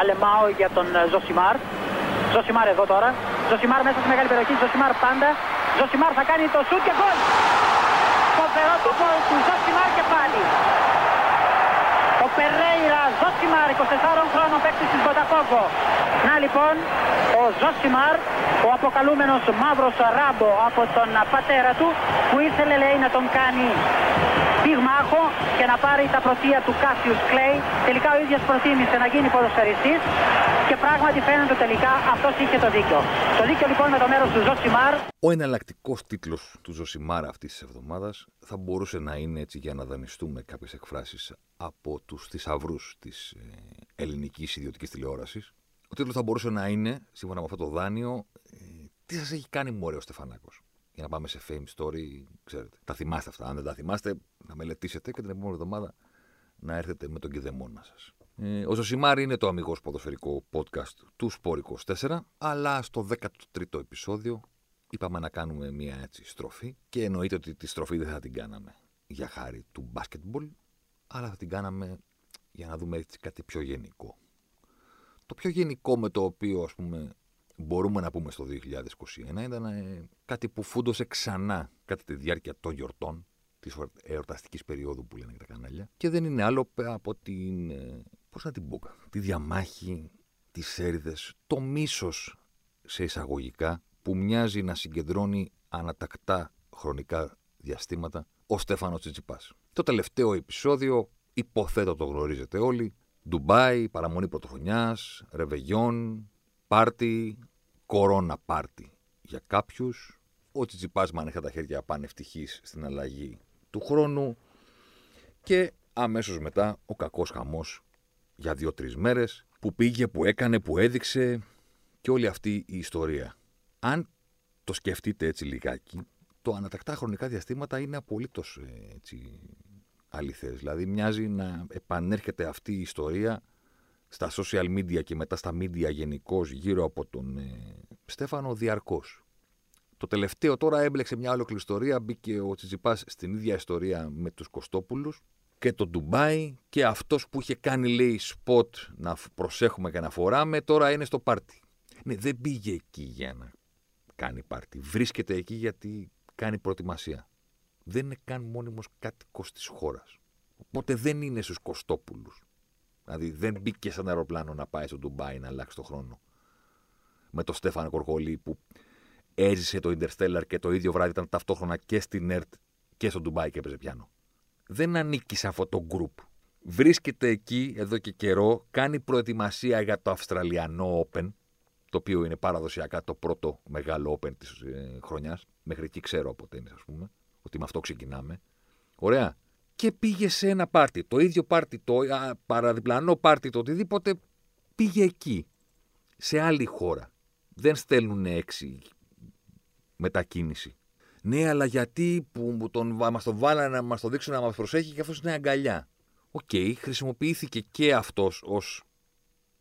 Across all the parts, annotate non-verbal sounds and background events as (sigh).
Αλεμάω για τον ε, Ζωσιμάρ. Ζωσιμάρ εδώ τώρα. Ζωσιμάρ μέσα στη μεγάλη περιοχή. Ζωσιμάρ πάντα. Ζωσιμάρ θα κάνει το σουτ και γκολ. Φοβερό το γκολ του Ζωσιμάρ και πάλι. Ο Περέιρα Ζωσιμάρ, 24 χρόνων παίκτης της Μποταφόγκο. Να λοιπόν, ο Ζωσιμάρ, ο αποκαλούμενος μαύρος ράμπο από τον πατέρα του, που ήθελε λέει να τον κάνει πυγμάχο και να πάρει τα πρωτεία του Κάσιους Κλέη. Τελικά ο ίδιος προτίμησε να γίνει ποδοσφαιριστής και πράγματι φαίνεται τελικά αυτός είχε το δίκιο. Το δίκιο λοιπόν με το μέρος του Ζωσιμάρ. Ο εναλλακτικός τίτλος του Ζωσιμάρ αυτής της εβδομάδας θα μπορούσε να είναι έτσι για να δανειστούμε κάποιες εκφράσεις από τους θησαυρούς της ε, ελληνικής ιδιωτικής τηλεόρασης. Ο τίτλος θα μπορούσε να είναι, σύμφωνα με αυτό το δάνειο, ε, Τι σας έχει κάνει μωρέ ο Στεφανάκος για να πάμε σε fame story, ξέρετε. Τα θυμάστε αυτά. Αν δεν τα θυμάστε, να μελετήσετε και την επόμενη εβδομάδα να έρθετε με τον κηδεμόνα σας. Ε, ο Ζωσιμάρη είναι το αμυγός ποδοσφαιρικό podcast του Σπόρ 24, αλλά στο 13ο επεισόδιο είπαμε να κάνουμε μια έτσι στροφή και εννοείται ότι τη στροφή δεν θα την κάναμε για χάρη του basketball, αλλά θα την κάναμε για να δούμε έτσι κάτι πιο γενικό. Το πιο γενικό με το οποίο ας πούμε μπορούμε να πούμε στο 2021 ήταν ε, κάτι που φούντωσε ξανά κατά τη διάρκεια των γιορτών της εορταστικής περίοδου που λένε και τα κανάλια. Και δεν είναι άλλο από την. Ε, Πώς να την πω, τη διαμάχη, τις έρηδες, το μίσος σε εισαγωγικά που μοιάζει να συγκεντρώνει ανατακτά χρονικά διαστήματα ο Στέφανος Τσιτσιπάς. Το τελευταίο επεισόδιο, υποθέτω το γνωρίζετε όλοι, Ντουμπάι, παραμονή πρωτοχρονιάς, ρεβεγιόν, πάρτι, κορώνα πάρτι για κάποιους. Ο Τσιτσιπάς με ανοιχτά τα χέρια πάνε ευτυχή στην αλλαγή του χρόνου και αμέσως μετά ο κακός χαμός για δύο-τρεις μέρες που πήγε, που έκανε, που έδειξε και όλη αυτή η ιστορία. Αν το σκεφτείτε έτσι λιγάκι, το ανατακτά χρονικά διαστήματα είναι απολύτως ε, έτσι, αληθές. Δηλαδή μοιάζει να επανέρχεται αυτή η ιστορία στα social media και μετά στα media γενικώς γύρω από τον ε, Στέφανο διαρκώς. Το τελευταίο τώρα έμπλεξε μια ολόκληρη ιστορία. Μπήκε ο Τσιτσιπάς στην ίδια ιστορία με τους Κωστόπουλους και το Ντουμπάι. Και αυτός που είχε κάνει, λέει, σποτ να προσέχουμε και να φοράμε, τώρα είναι στο πάρτι. Ναι, δεν πήγε εκεί για να κάνει πάρτι. Βρίσκεται εκεί γιατί κάνει προετοιμασία. Δεν είναι καν μόνιμος κάτοικος της χώρας. Οπότε δεν είναι στους Κωστόπουλους. Δηλαδή δεν μπήκε σαν αεροπλάνο να πάει στο Ντουμπάι να αλλάξει το χρόνο. Με το Στέφανο Κορχολί που έζησε το Interstellar και το ίδιο βράδυ ήταν ταυτόχρονα και στην ΕΡΤ και στο Ντουμπάι και έπαιζε πιάνο. Δεν ανήκει σε αυτό το group. Βρίσκεται εκεί εδώ και καιρό, κάνει προετοιμασία για το Αυστραλιανό Open, το οποίο είναι παραδοσιακά το πρώτο μεγάλο Open της ε, χρονιάς. Μέχρι εκεί ξέρω από είναι, ας πούμε, ότι με αυτό ξεκινάμε. Ωραία. Και πήγε σε ένα πάρτι. Το ίδιο πάρτι, το α, παραδιπλανό πάρτι, το οτιδήποτε, πήγε εκεί. Σε άλλη χώρα. Δεν στέλνουν έξι μετακίνηση. Ναι, αλλά γιατί που τον, μας το βάλανε να μας το δείξουν να μας προσέχει και αυτός είναι αγκαλιά. OK, okay, χρησιμοποιήθηκε και αυτός ως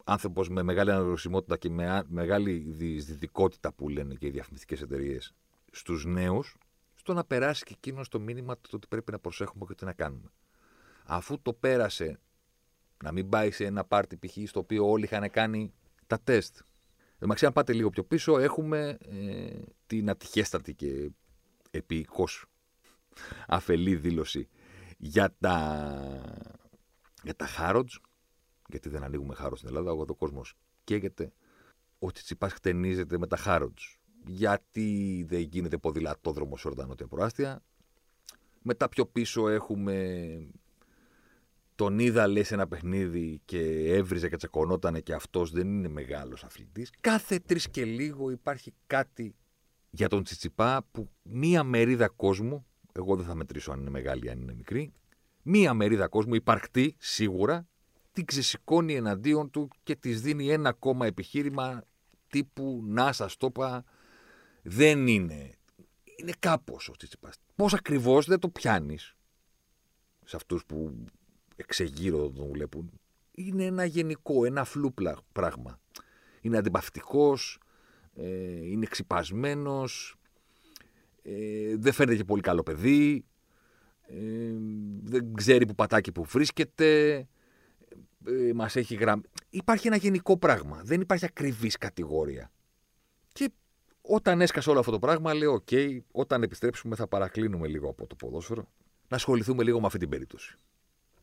άνθρωπος με μεγάλη αναγνωσιμότητα και με μεγάλη διεισδυτικότητα που λένε και οι διαφημιστικές εταιρείες στους νέους, στο να περάσει και εκείνος το μήνυμα το ότι πρέπει να προσέχουμε και τι να κάνουμε. Αφού το πέρασε να μην πάει σε ένα πάρτι π.χ. στο οποίο όλοι είχαν κάνει τα τεστ Εντάξει, αν πάτε λίγο πιο πίσω, έχουμε ε, την ατυχέστατη και επίοικος αφελή δήλωση για τα, για τα Χάροτζ, γιατί δεν ανοίγουμε χάρο στην Ελλάδα, ο κόσμος καίγεται. Ο Τσιτσιπάς χτενίζεται με τα Χάροτζ. Γιατί δεν γίνεται ποδηλατόδρομο σε ορδανότια προάστια. Μετά πιο πίσω έχουμε τον είδα λέει σε ένα παιχνίδι και έβριζε και τσακωνόταν και αυτός δεν είναι μεγάλος αθλητής. Κάθε τρεις και λίγο υπάρχει κάτι για τον Τσιτσιπά που μία μερίδα κόσμου, εγώ δεν θα μετρήσω αν είναι μεγάλη ή αν είναι μικρή, μία μερίδα κόσμου υπαρκτή σίγουρα την ξεσηκώνει εναντίον του και της δίνει ένα ακόμα επιχείρημα τύπου να σας το είπα δεν είναι. Είναι κάπως ο Τσιτσιπάς. Πώς ακριβώς δεν το πιάνεις σε αυτούς που εξεγείρω τον βλέπουν, είναι ένα γενικό, ένα φλού πράγμα. Είναι αντιπαυτικός, ε, είναι ξυπασμένος, ε, δεν φαίνεται και πολύ καλό παιδί, ε, δεν ξέρει που πατάκι που βρίσκεται, ε, μας έχει γραμμή. Υπάρχει ένα γενικό πράγμα. Δεν υπάρχει ακριβής κατηγορία. Και όταν έσκασε όλο αυτό το πράγμα, λέω: Οκ, όταν επιστρέψουμε θα παρακλίνουμε λίγο από το ποδόσφαιρο, να ασχοληθούμε λίγο με αυτή την περίπτωση.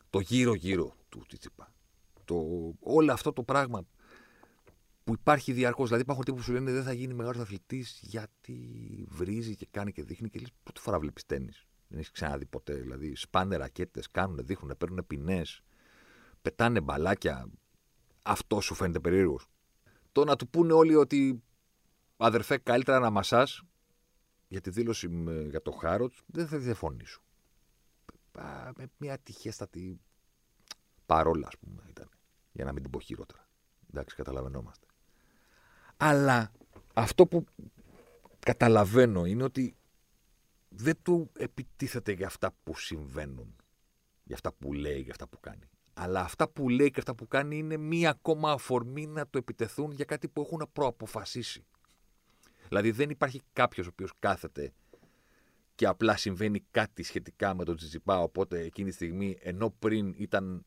Το γύρω-γύρω του Τσιτσιπά. Το, όλο αυτό το πράγμα που υπάρχει διαρκώς. Δηλαδή, υπάρχουν τύποι που σου λένε δεν θα γίνει μεγάλος αθλητής γιατί βρίζει και κάνει και δείχνει. Και λες, πρώτη φορά βλέπεις τέννη. Δεν έχεις ξαναδεί ποτέ. Δηλαδή, σπάνε ρακέτες, κάνουν, δείχνουν, παίρνουν ποινέ, πετάνε μπαλάκια. Αυτό σου φαίνεται περίεργος. Το να του πούνε όλοι ότι αδερφέ, καλύτερα να μασάς για τη δήλωση για το Χάρωτ, δεν θα διαφωνήσω. Με μια τυχέστατη παρόλα, ας πούμε, ήταν. Για να μην την πω χειρότερα. Εντάξει, καταλαβαίνόμαστε. Αλλά αυτό που καταλαβαίνω είναι ότι δεν του επιτίθεται για αυτά που συμβαίνουν. Για αυτά που λέει, για αυτά που κάνει. Αλλά αυτά που λέει και αυτά που κάνει είναι μία ακόμα αφορμή να το επιτεθούν για κάτι που έχουν προαποφασίσει. Δηλαδή δεν υπάρχει κάποιος ο οποίος κάθεται και απλά συμβαίνει κάτι σχετικά με τον Τζιτζιπά, οπότε εκείνη τη στιγμή, ενώ πριν ήταν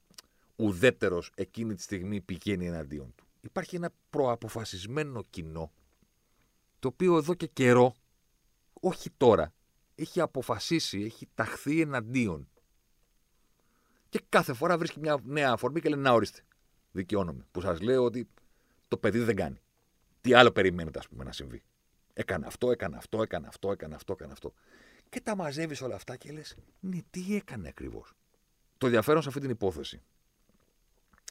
ουδέτερος, εκείνη τη στιγμή πηγαίνει εναντίον του. Υπάρχει ένα προαποφασισμένο κοινό, το οποίο εδώ και καιρό, όχι τώρα, έχει αποφασίσει, έχει ταχθεί εναντίον. Και κάθε φορά βρίσκει μια νέα αφορμή και λέει να ορίστε. Δικαιώνομαι. Που σας λέω ότι το παιδί δεν κάνει. Τι άλλο περιμένετε, ας πούμε, να συμβεί. Έκανε αυτό, έκανε αυτό, έκανε αυτό, έκανε αυτό, έκανε αυτό. Και τα μαζεύεις όλα αυτά και λες, ναι, τι έκανε ακριβώς. Το ενδιαφέρον σε αυτή την υπόθεση,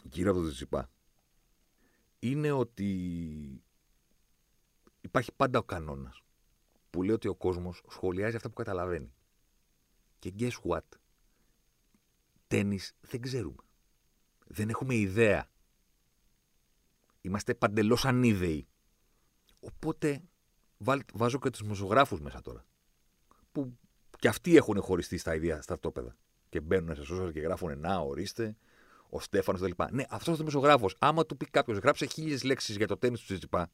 γύρω από το Τσιπά, είναι ότι υπάρχει πάντα ο κανόνας που λέει ότι ο κόσμος σχολιάζει αυτά που καταλαβαίνει. Και guess what? Τέννη δεν ξέρουμε. Δεν έχουμε ιδέα. Είμαστε παντελώς ανίδεοι. Οπότε βάζω και τους μεσογράφου μέσα τώρα. Που και αυτοί έχουν χωριστεί στα ίδια στρατόπεδα. Και μπαίνουν σε social και γράφουν Να, ορίστε, ο Στέφανος κτλ. Ναι, αυτός ο δημοσιογράφος, άμα του πει κάποιος γράψε χίλιες λέξεις για το τέννη του Τσιτσιπά,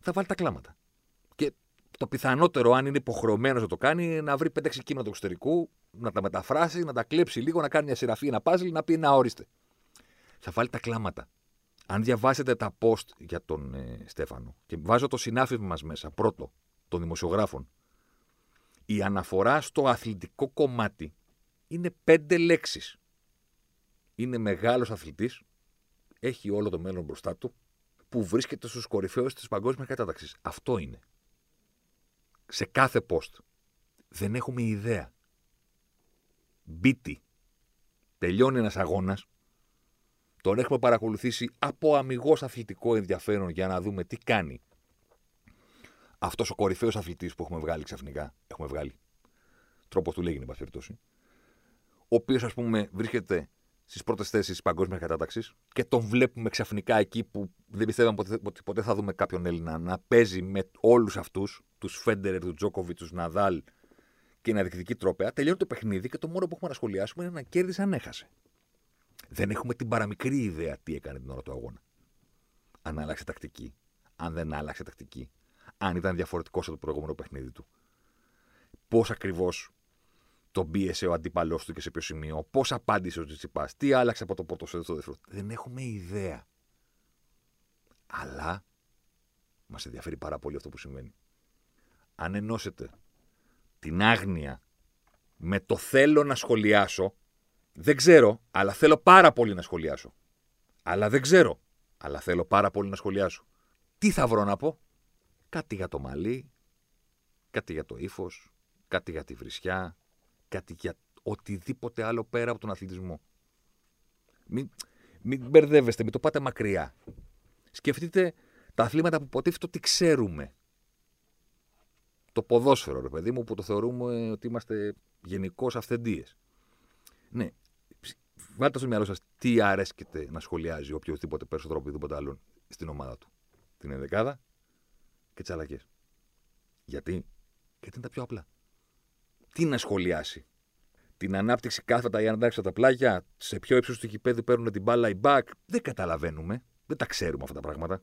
θα βάλει τα κλάματα. Και το πιθανότερο, αν είναι υποχρεωμένος να το κάνει, είναι να βρει 5-6 κείμενα του εξωτερικού, να τα μεταφράσει, να τα κλέψει λίγο, να κάνει μια σειραφή, ένα πάζλ, να πει να ορίστε. Θα βάλει τα κλάματα. Αν διαβάσετε τα post για τον ε, Στέφανο, και βάζω το συνάφημα μας μέσα, πρώτο, των δημοσιογράφων, η αναφορά στο αθλητικό κομμάτι είναι πέντε λέξεις. Είναι μεγάλος αθλητής, έχει όλο το μέλλον μπροστά του, που βρίσκεται στους κορυφαίους της παγκόσμιας κατάταξης. Αυτό είναι. Σε κάθε post. Δεν έχουμε ιδέα. Μπίτι. Τελειώνει ένας αγώνας τον έχουμε παρακολουθήσει από αμυγός αθλητικό ενδιαφέρον για να δούμε τι κάνει αυτός ο κορυφαίος αθλητής που έχουμε βγάλει ξαφνικά. Έχουμε βγάλει. Τρόπος του λέγει, εν πάση περιπτώσει. Ο οποίος, ας πούμε, βρίσκεται στις πρώτες θέσεις τη παγκόσμιας κατάταξης και τον βλέπουμε ξαφνικά εκεί που δεν πιστεύαμε ότι ποτέ, ποτέ θα δούμε κάποιον Έλληνα να παίζει με όλους αυτούς, τους Φέντερερ, τους Τζόκοβιτς, τους Ναδάλ και να διεκδικεί τρόπαια. Τελειώνει το παιχνίδι και το μόνο που έχουμε να σχολιάσουμε είναι να κέρδισε αν έχασε. Δεν έχουμε την παραμικρή ιδέα τι έκανε την ώρα του αγώνα. Αν άλλαξε τακτική, αν δεν άλλαξε τακτική, αν ήταν διαφορετικός από το προηγούμενο παιχνίδι του. Πώς ακριβώς τον πίεσε ο αντίπαλός του και σε ποιο σημείο, πώς απάντησε ο Τζιτσιπάς, τι άλλαξε από το πρώτο στο δεύτερο. Δεν έχουμε ιδέα. Αλλά μας ενδιαφέρει πάρα πολύ αυτό που συμβαίνει. Αν ενώσετε την άγνοια με το θέλω να σχολιάσω, δεν ξέρω, αλλά θέλω πάρα πολύ να σχολιάσω. Αλλά δεν ξέρω, αλλά θέλω πάρα πολύ να σχολιάσω. Τι θα βρω να πω, κάτι για το μαλλί, κάτι για το ύφος, κάτι για τη βρισιά, κάτι για οτιδήποτε άλλο πέρα από τον αθλητισμό. Μην, μην μπερδεύεστε, μην το πάτε μακριά. Σκεφτείτε τα αθλήματα που υποτίθεται ότι ξέρουμε. Το ποδόσφαιρο, ρε παιδί μου, που το θεωρούμε ότι είμαστε γενικώς αυθεντίες. Ναι, βάλτε στο μυαλό σας τι αρέσκεται να σχολιάζει οποιοδήποτε περισσότερο από οποιοδήποτε άλλον στην ομάδα του. Την ενδεκάδα και τις αλλαγές. Γιατί; Γιατί είναι τα πιο απλά. Τι να σχολιάσει; Την ανάπτυξη κάθετα ή ανάπτυξη τα πλάγια, σε ποιο ύψος του γηπέδου παίρνουν την μπάλα ή back. Δεν καταλαβαίνουμε. Δεν τα ξέρουμε αυτά τα πράγματα.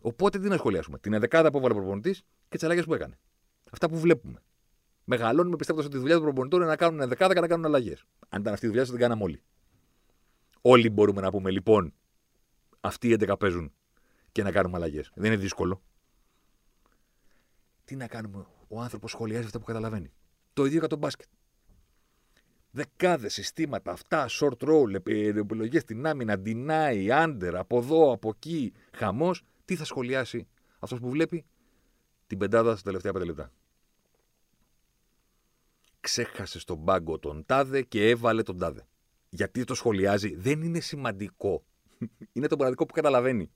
Οπότε τι να σχολιάσουμε; Την ενδεκάδα που έβαλε ο προπονητής και τις αλλαγές που έκανε. Αυτά που βλέπουμε μεγαλώνουμε πιστεύοντας ότι η δουλειά του προπονητών είναι να κάνουν δεκάδα και να κάνουν αλλαγές. Αν ήταν αυτή η δουλειά, θα την κάναμε όλοι. Όλοι μπορούμε να πούμε λοιπόν, αυτοί οι 11 παίζουν και να κάνουμε αλλαγές. Δεν είναι δύσκολο. Τι να κάνουμε, ο άνθρωπος σχολιάζει αυτά που καταλαβαίνει. Το ίδιο για τον μπάσκετ. Δεκάδες συστήματα, αυτά, short roll, επιλογές στην άμυνα, deny, under, από εδώ, από εκεί, χαμός. Τι θα σχολιάσει αυτός που βλέπει την πεντάδα στα τελευταία πέντε λεπτά; Ξέχασε στον πάγκο τον τάδε και έβαλε τον τάδε. Γιατί το σχολιάζει δεν είναι σημαντικό. είναι το μοναδικό που καταλαβαίνει.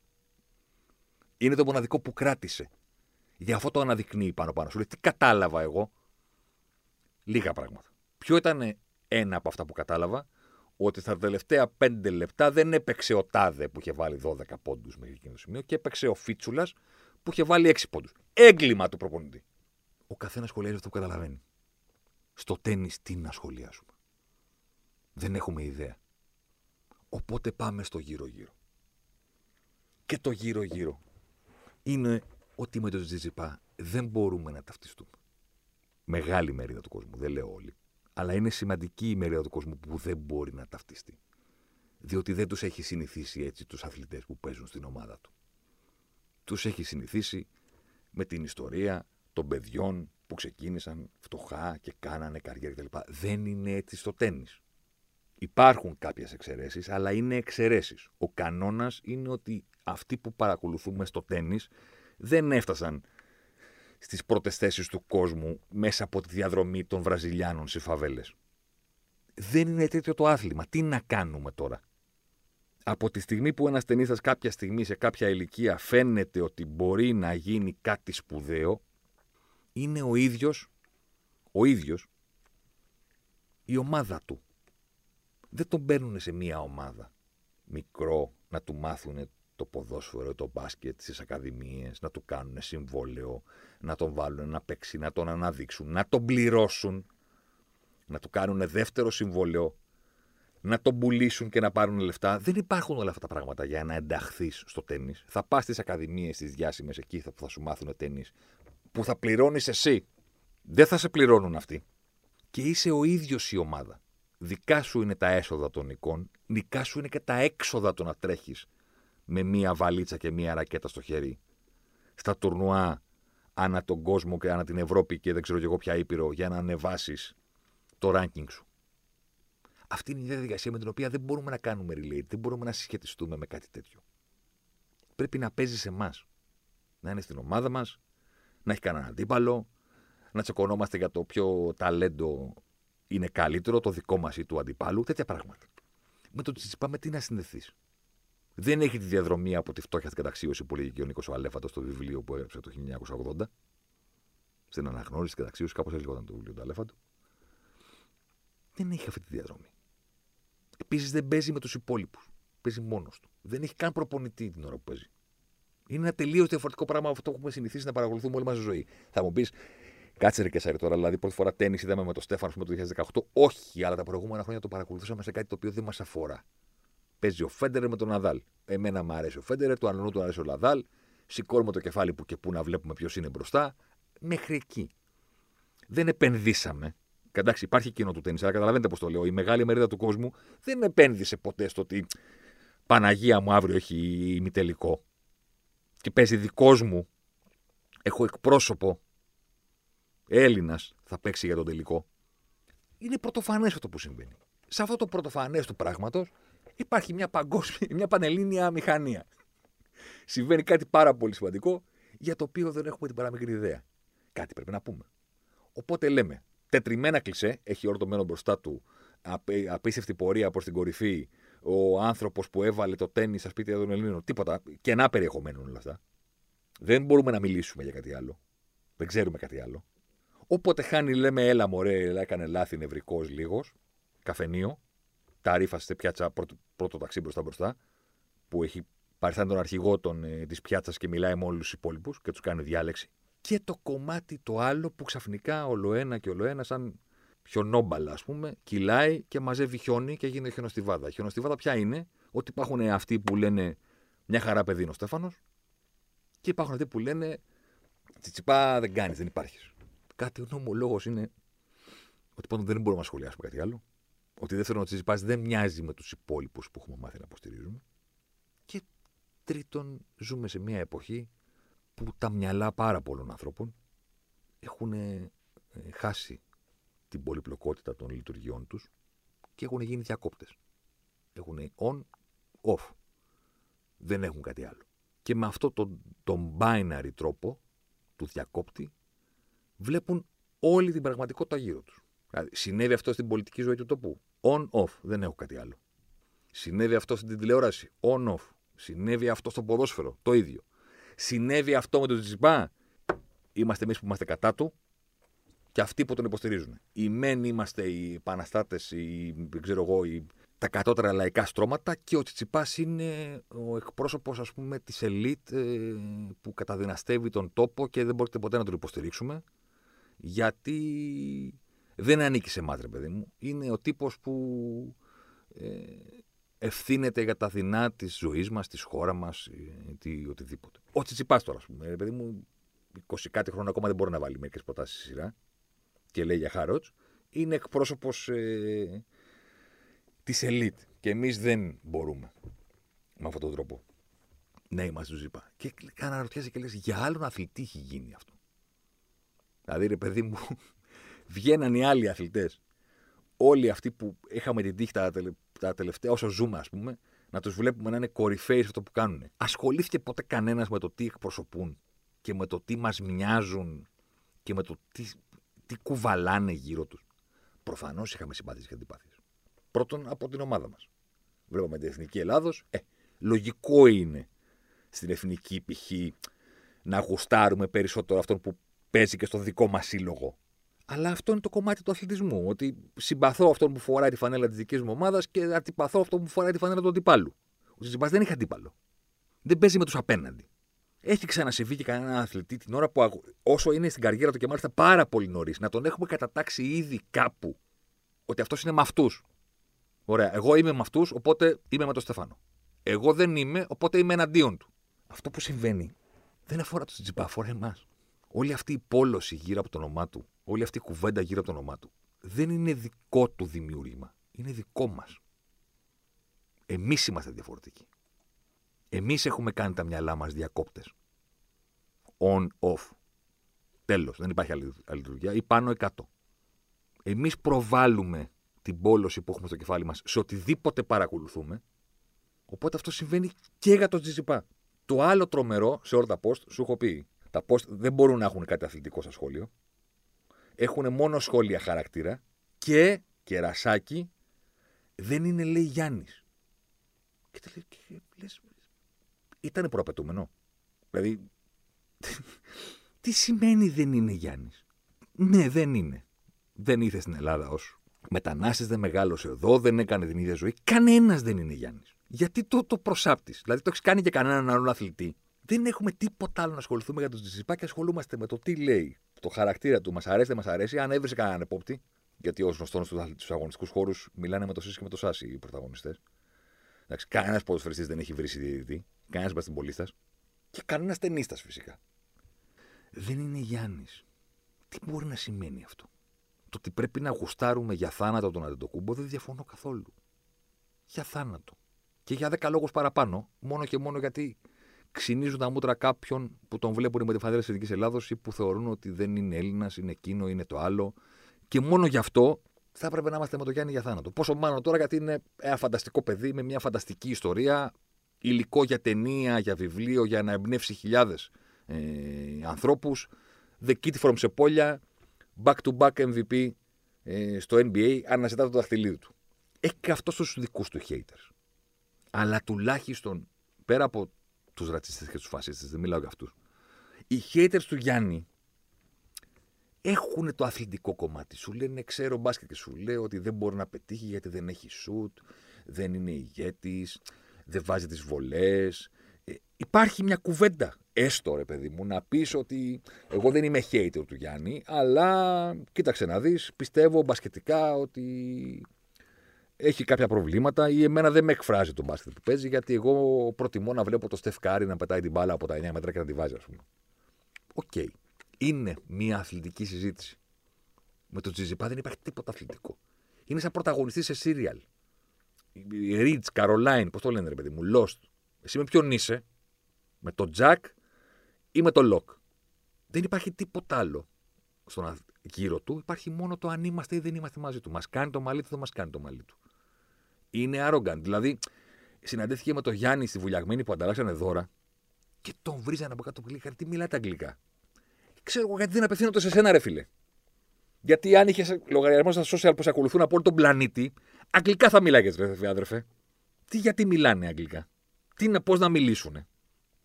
Είναι το μοναδικό που κράτησε. Για αυτό το αναδεικνύει πάνω πάνω σου. Λέει τι κατάλαβα εγώ. Λίγα πράγματα. Ποιο ήταν ένα από αυτά που κατάλαβα, ότι στα τελευταία πέντε λεπτά δεν έπαιξε ο Τάδε που είχε βάλει 12 πόντους μέχρι εκείνο το σημείο και έπαιξε ο Φίτσουλας που είχε βάλει 6 πόντους. Έγκλημα του προπονητή. Ο καθένας σχολιάζει αυτό που καταλαβαίνει. Στο τέννη τι να σχολιάσουμε. Δεν έχουμε ιδέα. Οπότε πάμε στο γύρω-γύρω. Και το γύρω-γύρω είναι ότι με το Τζιτζιπά δεν μπορούμε να ταυτιστούμε. Μεγάλη μερίδα του κόσμου, δεν λέω όλοι. Αλλά είναι σημαντική η μερίδα του κόσμου που δεν μπορεί να ταυτιστεί. Διότι δεν τους έχει συνηθίσει έτσι τους αθλητές που παίζουν στην ομάδα του. Τους έχει συνηθίσει με την ιστορία των παιδιών που ξεκίνησαν φτωχά και κάνανε καριέρα κτλ. Δεν είναι έτσι στο τέννη. Υπάρχουν κάποιες εξαιρέσεις, αλλά είναι εξαιρέσεις. Ο κανόνας είναι ότι αυτοί που παρακολουθούμε στο τέννη δεν έφτασαν στις πρώτες θέσεις του κόσμου μέσα από τη διαδρομή των Βραζιλιάνων στις φαβέλες. Δεν είναι τέτοιο το άθλημα. Τι να κάνουμε τώρα; Από τη στιγμή που ένας ταινίστας κάποια στιγμή σε κάποια ηλικία φαίνεται ότι μπορεί να γίνει κάτι σπουδαίο, είναι ο ίδιος, ο ίδιος, η ομάδα του. Δεν τον παίρνουν σε μία ομάδα μικρό να του μάθουν το ποδόσφαιρο, το μπάσκετ στις ακαδημίες, να του κάνουν συμβόλαιο, να τον βάλουν να παίξει, να τον αναδείξουν, να τον πληρώσουν, να του κάνουν δεύτερο συμβόλαιο, να τον πουλήσουν και να πάρουν λεφτά. Δεν υπάρχουν όλα αυτά τα πράγματα για να ενταχθείς στο τέννη. Θα πας στις ακαδημίες, στις διάσημες εκεί που θα σου μάθουν τέννη, που θα πληρώνεις εσύ. Δεν θα σε πληρώνουν αυτοί. Και είσαι ο ίδιος η ομάδα. Δικά σου είναι τα έσοδα των εικόν, δικά σου είναι και τα έξοδα το να τρέχεις με μία βαλίτσα και μία ρακέτα στο χέρι. Στα τουρνουά ανά τον κόσμο και ανά την Ευρώπη και δεν ξέρω και εγώ ποια ήπειρο για να ανεβάσεις το ranking σου. Αυτή είναι η διαδικασία με την οποία δεν μπορούμε να κάνουμε relate, δεν μπορούμε να συσχετιστούμε με κάτι τέτοιο. Πρέπει να παίζεις σε εμάς. Να είναι στην ομάδα μας, να έχει κανέναν αντίπαλο, να τσεκωνόμαστε για το ποιο ταλέντο είναι καλύτερο, το δικό μας ή του αντιπάλου, τέτοια πράγματα. Με το πάμε τι να συνδεθείς. Δεν έχει τη διαδρομή από τη φτώχεια στην καταξίωση που λέγει και ο Νίκος Αλέφατος στο βιβλίο που έγραψε το 1980. Στην αναγνώριση τη καταξίωση, κάπως έτσι το βιβλίο του Αλέφατο. Δεν έχει αυτή τη διαδρομή. Επίσης δεν παίζει με τους υπόλοιπους. Παίζει μόνος του. Δεν έχει καν προπονητή την ώρα που παίζει. Είναι ένα τελείως διαφορετικό πράγμα από αυτό που έχουμε συνηθίσει να παρακολουθούμε όλη μας τη ζωή. Θα μου πεις, κάτσε ρε και σάρι τώρα. Δηλαδή, πρώτη φορά τέννη είδαμε με τον Στέφανο το 2018. Όχι, αλλά τα προηγούμενα χρόνια το παρακολουθούσαμε σε κάτι το οποίο δεν μας αφορά. Παίζει ο Φέντερ με τον Ναδάλ. Εμένα μου αρέσει ο Φέντερ, του αλλού του αρέσει ο Ναδάλ. Σηκώνουμε το κεφάλι που και που να βλέπουμε ποιος είναι μπροστά. Μέχρι εκεί. Δεν επενδύσαμε Εντάξει, υπάρχει κοινό του τέννη, αλλά καταλαβαίνετε πώς το λέω. Η μεγάλη μερίδα του κόσμου δεν επένδυσε ποτέ στο ότι Παναγία μου αύριο έχει ημιτελικό. Και παίζει δικός μου. Έχω εκπρόσωπο Έλληνας θα παίξει για τον τελικό. Είναι πρωτοφανές αυτό που συμβαίνει. Σε αυτό το πρωτοφανές του πράγματος υπάρχει μια παγκόσμια, μια πανελλήνια μηχανία. Συμβαίνει κάτι πάρα πολύ σημαντικό για το οποίο δεν έχουμε την παραμικρή ιδέα. Κάτι πρέπει να πούμε. Οπότε λέμε, τετριμένα κλισέ, έχει ορτωμένο μπροστά του απίστευτη πορεία προς την κορυφή, ο άνθρωπος που έβαλε το τέννη στα σπίτια των Ελλήνων, τίποτα. Κενά περιεχομένου όλα αυτά. Δεν μπορούμε να μιλήσουμε για κάτι άλλο. Δεν ξέρουμε κάτι άλλο. Όποτε χάνει, λέμε, έλα μωρέ, έκανε λάθη νευρικός λίγος. Καφενείο. Τα ρήφασε πιάτσα πρώτο, πρώτο ταξί μπροστά μπροστά. Που έχει πάρει τον αρχηγό ε, της πιάτσας και μιλάει με όλους τους υπόλοιπους και τους κάνει διάλεξη και το κομμάτι το άλλο που ξαφνικά ολοένα και ολοένα σαν χιονόμπαλα, ας πούμε, κυλάει και μαζεύει χιόνι και γίνεται χιονοστιβάδα. Η χιονοστιβάδα ποια είναι, ότι υπάρχουν αυτοί που λένε μια χαρά παιδί είναι ο Στέφανος και υπάρχουν αυτοί που λένε τσιτσιπά δεν κάνεις, δεν υπάρχεις. Κάτι ο λόγο είναι ότι πάντων δεν μπορούμε να σχολιάσουμε κάτι άλλο. Ότι δεύτερον, ο Τσιτσιπάς δεν μοιάζει με τους υπόλοιπους που έχουμε μάθει να υποστηρίζουμε. Και τρίτον, ζούμε σε μια εποχή που τα μυαλά πάρα πολλών ανθρώπων έχουν ε, χάσει την πολυπλοκότητα των λειτουργιών τους και έχουν γίνει διακόπτες. Έχουν on, off. Δεν έχουν κάτι άλλο. Και με αυτό τον, τον binary τρόπο του διακόπτη βλέπουν όλη την πραγματικότητα γύρω τους. Δηλαδή, συνέβη αυτό στην πολιτική ζωή του τοπού. On-off. Δεν έχω κάτι άλλο. Συνέβη αυτό στην τηλεόραση. On-off. Συνέβη αυτό στο ποδόσφαιρο. Το ίδιο. Συνέβη αυτό με τον Τζιμπά. Είμαστε εμείς που είμαστε κατά του και αυτοί που τον υποστηρίζουν. Οι μεν είμαστε οι επαναστάτες, οι, ξέρω εγώ, οι, τα κατώτερα λαϊκά στρώματα και ο Τσιτσιπάς είναι ο εκπρόσωπος, ας πούμε, της ελίτ ε, που καταδυναστεύει τον τόπο και δεν μπορείτε ποτέ να τον υποστηρίξουμε. Γιατί δεν ανήκει σε εμάς, παιδί μου. Είναι ο τύπος που ε, ευθύνεται για τα δεινά της ζωής μας, της χώρα μας, ή οτιδήποτε. Ο Τσιτσιπάς τώρα, ας πούμε, παιδί μου, 20 κάτι χρόνια ακόμα δεν μπορεί να βάλει μερικές προτάσεις στη σειρά και λέει για Χάροτ. Είναι εκπρόσωπος ε, της ελίτ. Και εμείς δεν μπορούμε με αυτόν τον τρόπο να είμαστε τους Ζήπα. Και αναρωτιέσαι και λες, για άλλον αθλητή έχει γίνει αυτό. Δηλαδή, ρε παιδί μου, (laughs) βγαίναν οι άλλοι αθλητές. Όλοι αυτοί που είχαμε την τύχη τα, τα τελευταία, όσο ζούμε, ας πούμε, να τους βλέπουμε να είναι κορυφαίοι σε αυτό που κάνουν. Ασχολήθηκε ποτέ κανένας με το τι εκπροσωπούν και με το τι μας μοιάζουν και με το τι, τι κουβαλάνε γύρω τους. Προφανώς είχαμε συμπάθειες και αντιπάθειες. Πρώτον από την ομάδα μας. Βλέπαμε την εθνική Ελλάδος. Ε, λογικό είναι στην εθνική π.χ. να γουστάρουμε περισσότερο αυτόν που παίζει και στο δικό μας σύλλογο αλλά αυτό είναι το κομμάτι του αθλητισμού. Ότι συμπαθώ αυτόν που φοράει τη φανέλα της δικής μου ομάδας και αντιπαθώ αυτόν που φοράει τη φανέλα του αντιπάλου. Ο Τζιμπά δεν έχει αντίπαλο. Δεν παίζει με τους απέναντι. Έχει ξανασυμβεί και κανένα αθλητή την ώρα που όσο είναι στην καριέρα του και μάλιστα πάρα πολύ νωρίς, να τον έχουμε κατατάξει ήδη κάπου ότι αυτός είναι με αυτούς. Ωραία. Εγώ είμαι με αυτούς, οπότε είμαι με τον Στεφάνο. Εγώ δεν είμαι, οπότε είμαι εναντίον του. Αυτό που συμβαίνει δεν αφορά τον Τζιμπά, αφορά εμάς. Όλη αυτή η πόλωση γύρω από το όνομά του όλη αυτή η κουβέντα γύρω από το όνομά του δεν είναι δικό του δημιούργημα. Είναι δικό μας. Εμείς είμαστε διαφορετικοί. Εμείς έχουμε κάνει τα μυαλά μας διακόπτες. On-off. Τέλος. Δεν υπάρχει άλλη, άλλη λειτουργία. Ή πάνω ή κάτω. Εμείς προβάλλουμε την πόλωση που έχουμε στο κεφάλι μας σε οτιδήποτε παρακολουθούμε. Οπότε αυτό συμβαίνει και για το Τζιζιπά. Το άλλο τρομερό σε όλα τα post, σου έχω πει. Τα post δεν μπορούν να έχουν κάτι αθλητικό στα σχόλιο έχουν μόνο σχόλια χαρακτήρα και κερασάκι δεν είναι λέει Γιάννης. Και τα λέει, λες, ήταν προαπαιτούμενο. Δηλαδή, τι σημαίνει δεν είναι Γιάννης; Ναι, δεν είναι. Δεν ήρθε στην Ελλάδα ως μετανάστης, δεν μεγάλωσε εδώ, δεν έκανε την ίδια ζωή. Κανένας δεν είναι Γιάννης. Γιατί το, το προσάπτεις; Δηλαδή, το έχεις κάνει και κανέναν άλλον αθλητή. Δεν έχουμε τίποτα άλλο να ασχοληθούμε για τον Τζιζιπά και ασχολούμαστε με το τι λέει, το χαρακτήρα του, μας αρέσει, δεν μας αρέσει, αν έβρισε κανέναν επόπτη. Γιατί ως γνωστός στους αγωνιστικούς χώρους μιλάνε με το ΣΥΣ και με το ΣΑΣ οι πρωταγωνιστές. Κανένας ποδοσφαιριστής δεν έχει βρει διαιτητή, κανένας μπαστιμπολίστα και κανένας ταινίστα φυσικά. Δεν είναι Γιάννης. Τι μπορεί να σημαίνει αυτό; Το ότι πρέπει να γουστάρουμε για θάνατο τον Αντετοκούμπο δεν διαφωνώ καθόλου. Για θάνατο. Και για δέκα λόγους παραπάνω, μόνο και μόνο γιατί ξυνίζουν τα μούτρα κάποιον που τον βλέπουν με τη φανέλα της Εθνική Ελλάδος ή που θεωρούν ότι δεν είναι Έλληνας, είναι εκείνο, είναι το άλλο. Και μόνο γι' αυτό θα έπρεπε να είμαστε με τον Γιάννη για θάνατο. Πόσο μάλλον τώρα γιατί είναι ένα φανταστικό παιδί με μια φανταστική ιστορία, υλικό για ταινία, για βιβλίο, για να εμπνεύσει χιλιάδες ε, ανθρώπους. The Kid from Sepolia, back to back MVP ε, στο NBA, αναζητά το δαχτυλίδι του. Έχει και αυτός τους δικούς του haters. Αλλά τουλάχιστον πέρα από τους ρατσιστές και τους φασίστες, δεν μιλάω για αυτούς. Οι haters του Γιάννη έχουν το αθλητικό κομμάτι. Σου λένε ξέρω μπάσκετ και σου λέει ότι δεν μπορεί να πετύχει γιατί δεν έχει σουτ, δεν είναι ηγέτης, δεν βάζει τις βολές. Ε, υπάρχει μια κουβέντα, έστω ρε παιδί μου, να πεις ότι εγώ δεν είμαι hater του Γιάννη, αλλά κοίταξε να δεις, πιστεύω μπασκετικά ότι έχει κάποια προβλήματα ή εμένα δεν με εκφράζει το μπάσκετ που παίζει, γιατί εγώ προτιμώ να βλέπω το Στεφκάρι να πετάει την μπάλα από τα 9 μέτρα και να τη βάζει, ας πούμε. OK. Okay. Είναι μια αθλητική συζήτηση. Με τον Τσιτσιπά δεν υπάρχει τίποτα αθλητικό. Είναι σαν πρωταγωνιστής σε σίριαλ. Ridge, Caroline, πώς το λένε ρε παιδί μου, Lost. Εσύ με ποιον είσαι, με τον Τζακ ή με τον Λοκ. Δεν υπάρχει τίποτα άλλο στον γύρο του. Υπάρχει μόνο το αν είμαστε ή δεν είμαστε μαζί του. Μας κάνει το μαλλί του, δεν μας κάνει το μαλλί του. Είναι arrogant. Δηλαδή, συναντήθηκε με τον Γιάννη στη βουλιαγμένη που ανταλλάξανε δώρα και τον βρίζανε από κάτω που λέει: Τι μιλάτε αγγλικά; Ξέρω εγώ γιατί δεν απευθύνονται σε σένα, ρε φίλε. Γιατί αν είχες λογαριασμό στα social που σε ακολουθούν από όλο τον πλανήτη, αγγλικά θα μιλάγες, ρε άδερφε. Τι γιατί μιλάνε αγγλικά; Τι είναι πώς να μιλήσουν.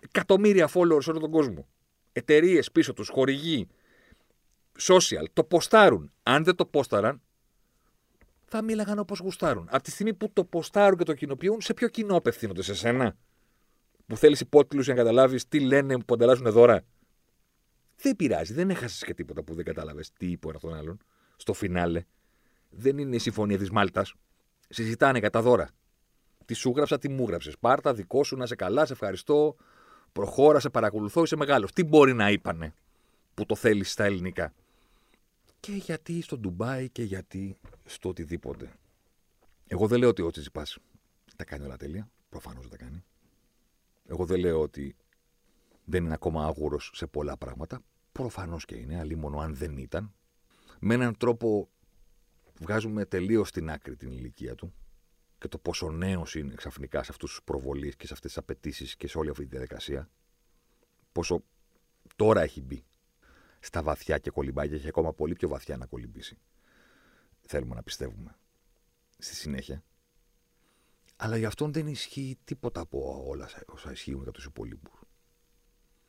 Εκατομμύρια followers σε όλο τον κόσμο. Εταιρείες πίσω τους, χορηγοί, social, το ποστάρουν. Αν δεν το πόσταραν, θα μίλαγαν όπως γουστάρουν. Από τη στιγμή που το ποστάρουν και το κοινοποιούν, σε ποιο κοινό απευθύνονται, σε σένα; Που θέλεις υπότιτλους για να καταλάβεις τι λένε που ανταλλάσσουν δώρα; Δεν πειράζει, δεν έχασες και τίποτα που δεν κατάλαβες τι είπε ένας τον άλλον. Στο φινάλε. Δεν είναι η συμφωνία της Μάλτας. Συζητάνε κατά δώρα. Τι σου γράψα, τι μου γράψες. Πάρτα, δικό σου, να σε καλά, σε ευχαριστώ. Προχώρα, σε παρακολουθώ, είσαι μεγάλος. Τι μπορεί να είπανε που το θέλεις στα ελληνικά; Και γιατί στο Ντουμπάι και γιατί στο οτιδήποτε. Εγώ δεν λέω ότι ο Τσιτσιπάς τα κάνει όλα τέλεια. Προφανώς δεν τα κάνει. Εγώ δεν λέω ότι δεν είναι ακόμα άγουρος σε πολλά πράγματα. Προφανώς και είναι, αλλή μόνο αν δεν ήταν. Με έναν τρόπο βγάζουμε τελείως στην άκρη την ηλικία του και το πόσο νέος είναι ξαφνικά σε αυτούς τους προβολείς και σε αυτές τις απαιτήσεις και σε όλη αυτή τη διαδικασία. Πόσο τώρα έχει μπει στα βαθιά και κολυμπάει και έχει ακόμα πολύ πιο βαθιά να κολυμπήσει. Θέλουμε να πιστεύουμε στη συνέχεια. Αλλά για αυτόν δεν ισχύει τίποτα από όλα όσα ισχύουν για τους υπολείπους.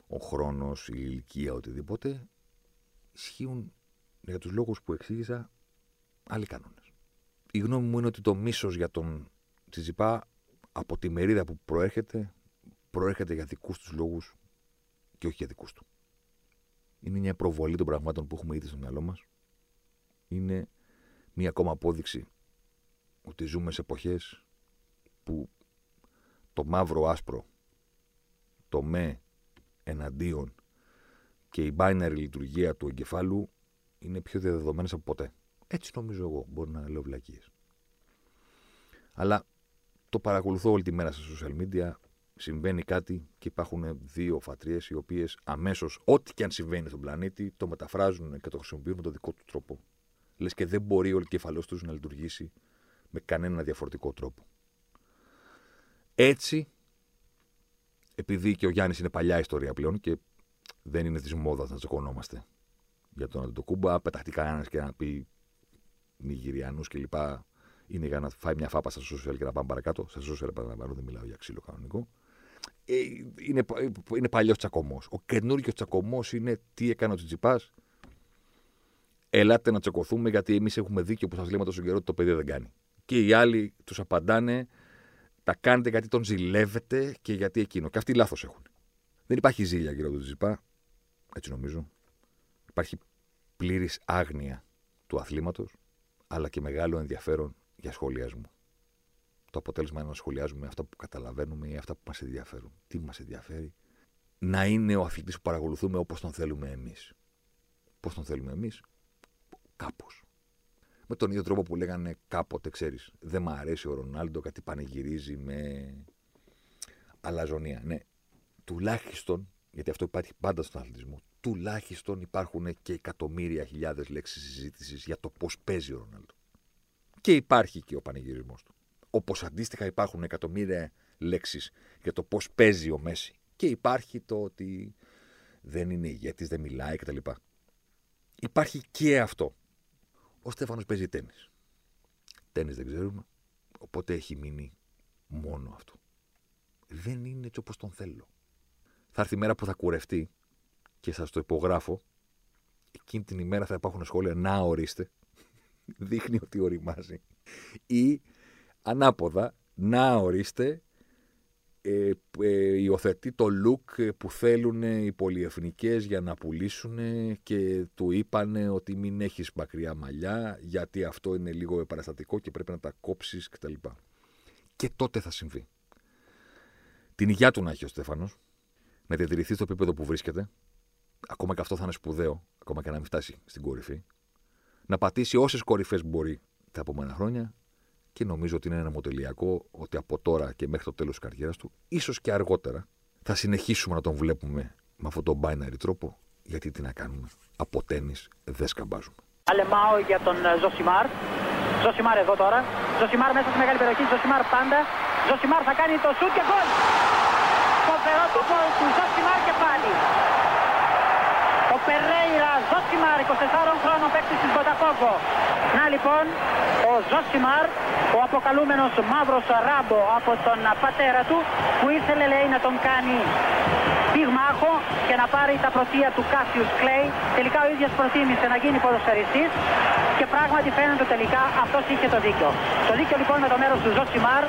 Ο χρόνος, η ηλικία, οτιδήποτε ισχύουν για τους λόγους που εξήγησα άλλοι κανόνες. Η γνώμη μου είναι ότι το μίσος για τον Τσιζιπά από τη μερίδα που προέρχεται, προέρχεται για δικούς τους λόγους και όχι για δικούς του. Είναι μια προβολή των πραγμάτων που έχουμε ήδη στο μυαλό μας. Είναι μια ακόμα απόδειξη ότι ζούμε σε εποχές που το μαύρο άσπρο, το με εναντίον και η binary λειτουργία του εγκεφάλου είναι πιο διαδεδομένες από ποτέ. Έτσι νομίζω εγώ. Μπορεί να λέω βλακίες. Αλλά το παρακολουθώ όλη τη μέρα στα social media. Συμβαίνει κάτι και υπάρχουν δύο φατρίες οι οποίες αμέσως ό,τι και αν συμβαίνει στον πλανήτη το μεταφράζουν και το χρησιμοποιούν με τον δικό του τρόπο. Λες και δεν μπορεί ο κεφαλός τους να λειτουργήσει με κανένα διαφορετικό τρόπο. Έτσι, επειδή και ο Γιάννης είναι παλιά ιστορία πλέον και δεν είναι της μόδας να τσακωνόμαστε για τον Αντιτοκούμπα, πεταχτεί κανένα και να πει Νιγηριανούς κλπ. Είναι για να φάει μια φάπα στα social και να πάμε παρακάτω. Στα social παρακάτω δεν μιλάω για ξύλο κανονικό. Ε, είναι, είναι παλιός τσακωμός. Ο καινούριο τσακωμός είναι τι έκανε ο Τσιτσιπάς. Ελάτε να τσακωθούμε γιατί εμείς έχουμε δίκιο που σας λέμε τόσο καιρό ότι το παιδί δεν κάνει. Και οι άλλοι τους απαντάνε τα κάνετε γιατί τον ζηλεύετε και γιατί εκείνο. Και αυτοί λάθος έχουν. Δεν υπάρχει ζήλια γύρω του Τζιπά. Έτσι νομίζω. Υπάρχει πλήρης άγνοια του αθλήματος, αλλά και μεγάλο ενδιαφέρον για σχολιασμό. Το αποτέλεσμα είναι να σχολιάζουμε αυτά που καταλαβαίνουμε ή αυτά που μας ενδιαφέρουν. Τι μας ενδιαφέρει, να είναι ο αθλητής που παρακολουθούμε όπως τον θέλουμε εμείς. Πώς τον θέλουμε εμείς, κάπως με τον ίδιο τρόπο που λέγανε κάποτε, ξέρεις, δεν μ' αρέσει ο Ρονάλντο, κάτι πανηγυρίζει με αλαζονία. Ναι, τουλάχιστον, γιατί αυτό υπάρχει πάντα στον αθλητισμό, τουλάχιστον υπάρχουν και εκατομμύρια χιλιάδες λέξεις συζήτησης για το πώς παίζει ο Ρονάλντο. Και υπάρχει και ο πανηγυρισμός του. Όπως αντίστοιχα υπάρχουν εκατομμύρια λέξεις για το πώς παίζει ο Μέση. Και υπάρχει το ότι δεν είναι ηγέτης, δεν μιλάει κτλ. Υπάρχει και αυτό. Ο Στέφανος παίζει τέννη. Τέννη δεν ξέρουμε. Οπότε έχει μείνει μόνο αυτό. Δεν είναι έτσι όπως τον θέλω. Θα έρθει η μέρα που θα κουρευτεί και σας το υπογράφω. Εκείνη την ημέρα θα υπάρχουν σχόλια να ορίστε. (laughs) Δείχνει ότι οριμάζει. Ή ανάποδα να ορίστε ε, ε, υιοθετεί το look που θέλουν οι πολυεθνικές για να πουλήσουν και του είπαν ότι μην έχεις μακριά μαλλιά γιατί αυτό είναι λίγο επαναστατικό και πρέπει να τα κόψεις κτλ. Και τότε θα συμβεί. Την υγειά του να έχει ο Στέφανος, να διατηρηθεί στο επίπεδο που βρίσκεται, ακόμα και αυτό θα είναι σπουδαίο, ακόμα και να μην φτάσει στην κορυφή, να πατήσει όσες κορυφές μπορεί στα επόμενα χρόνια και νομίζω ότι είναι ένα μοτελειακό ότι από τώρα και μέχρι το τέλος της καριέρας του, ίσως και αργότερα, θα συνεχίσουμε να τον βλέπουμε με αυτόν τον binary τρόπο. Γιατί τι να κάνουμε. Από τέννη δεν σκαμπάζουμε. Αλεμάω για τον ε, Ζωσιμάρ. Ζωσιμάρ εδώ τώρα. Ζωσιμάρ μέσα στη μεγάλη περιοχή. Ζωσιμάρ πάντα. Ζωσιμάρ θα κάνει το σουτ και γκολ. Φοβερό το γκολ του Ζωσιμάρ και πάλι. Ο Περέιρα Ζωσιμάρ, 24 χρόνων παίκτης της Μποταφόγκο. Να λοιπόν, ο Ζωσιμάρ, ο αποκαλούμενος μαύρος ράμπο από τον πατέρα του, που ήθελε λέει να τον κάνει πυγμάχο και να πάρει τα πρωτεία του Κάσιους Κλέη. Τελικά ο ίδιος προτίμησε να γίνει ποδοσφαιριστής και πράγματι φαίνεται τελικά αυτός είχε το δίκιο. Το δίκιο λοιπόν με το μέρος του Ζωσιμάρ.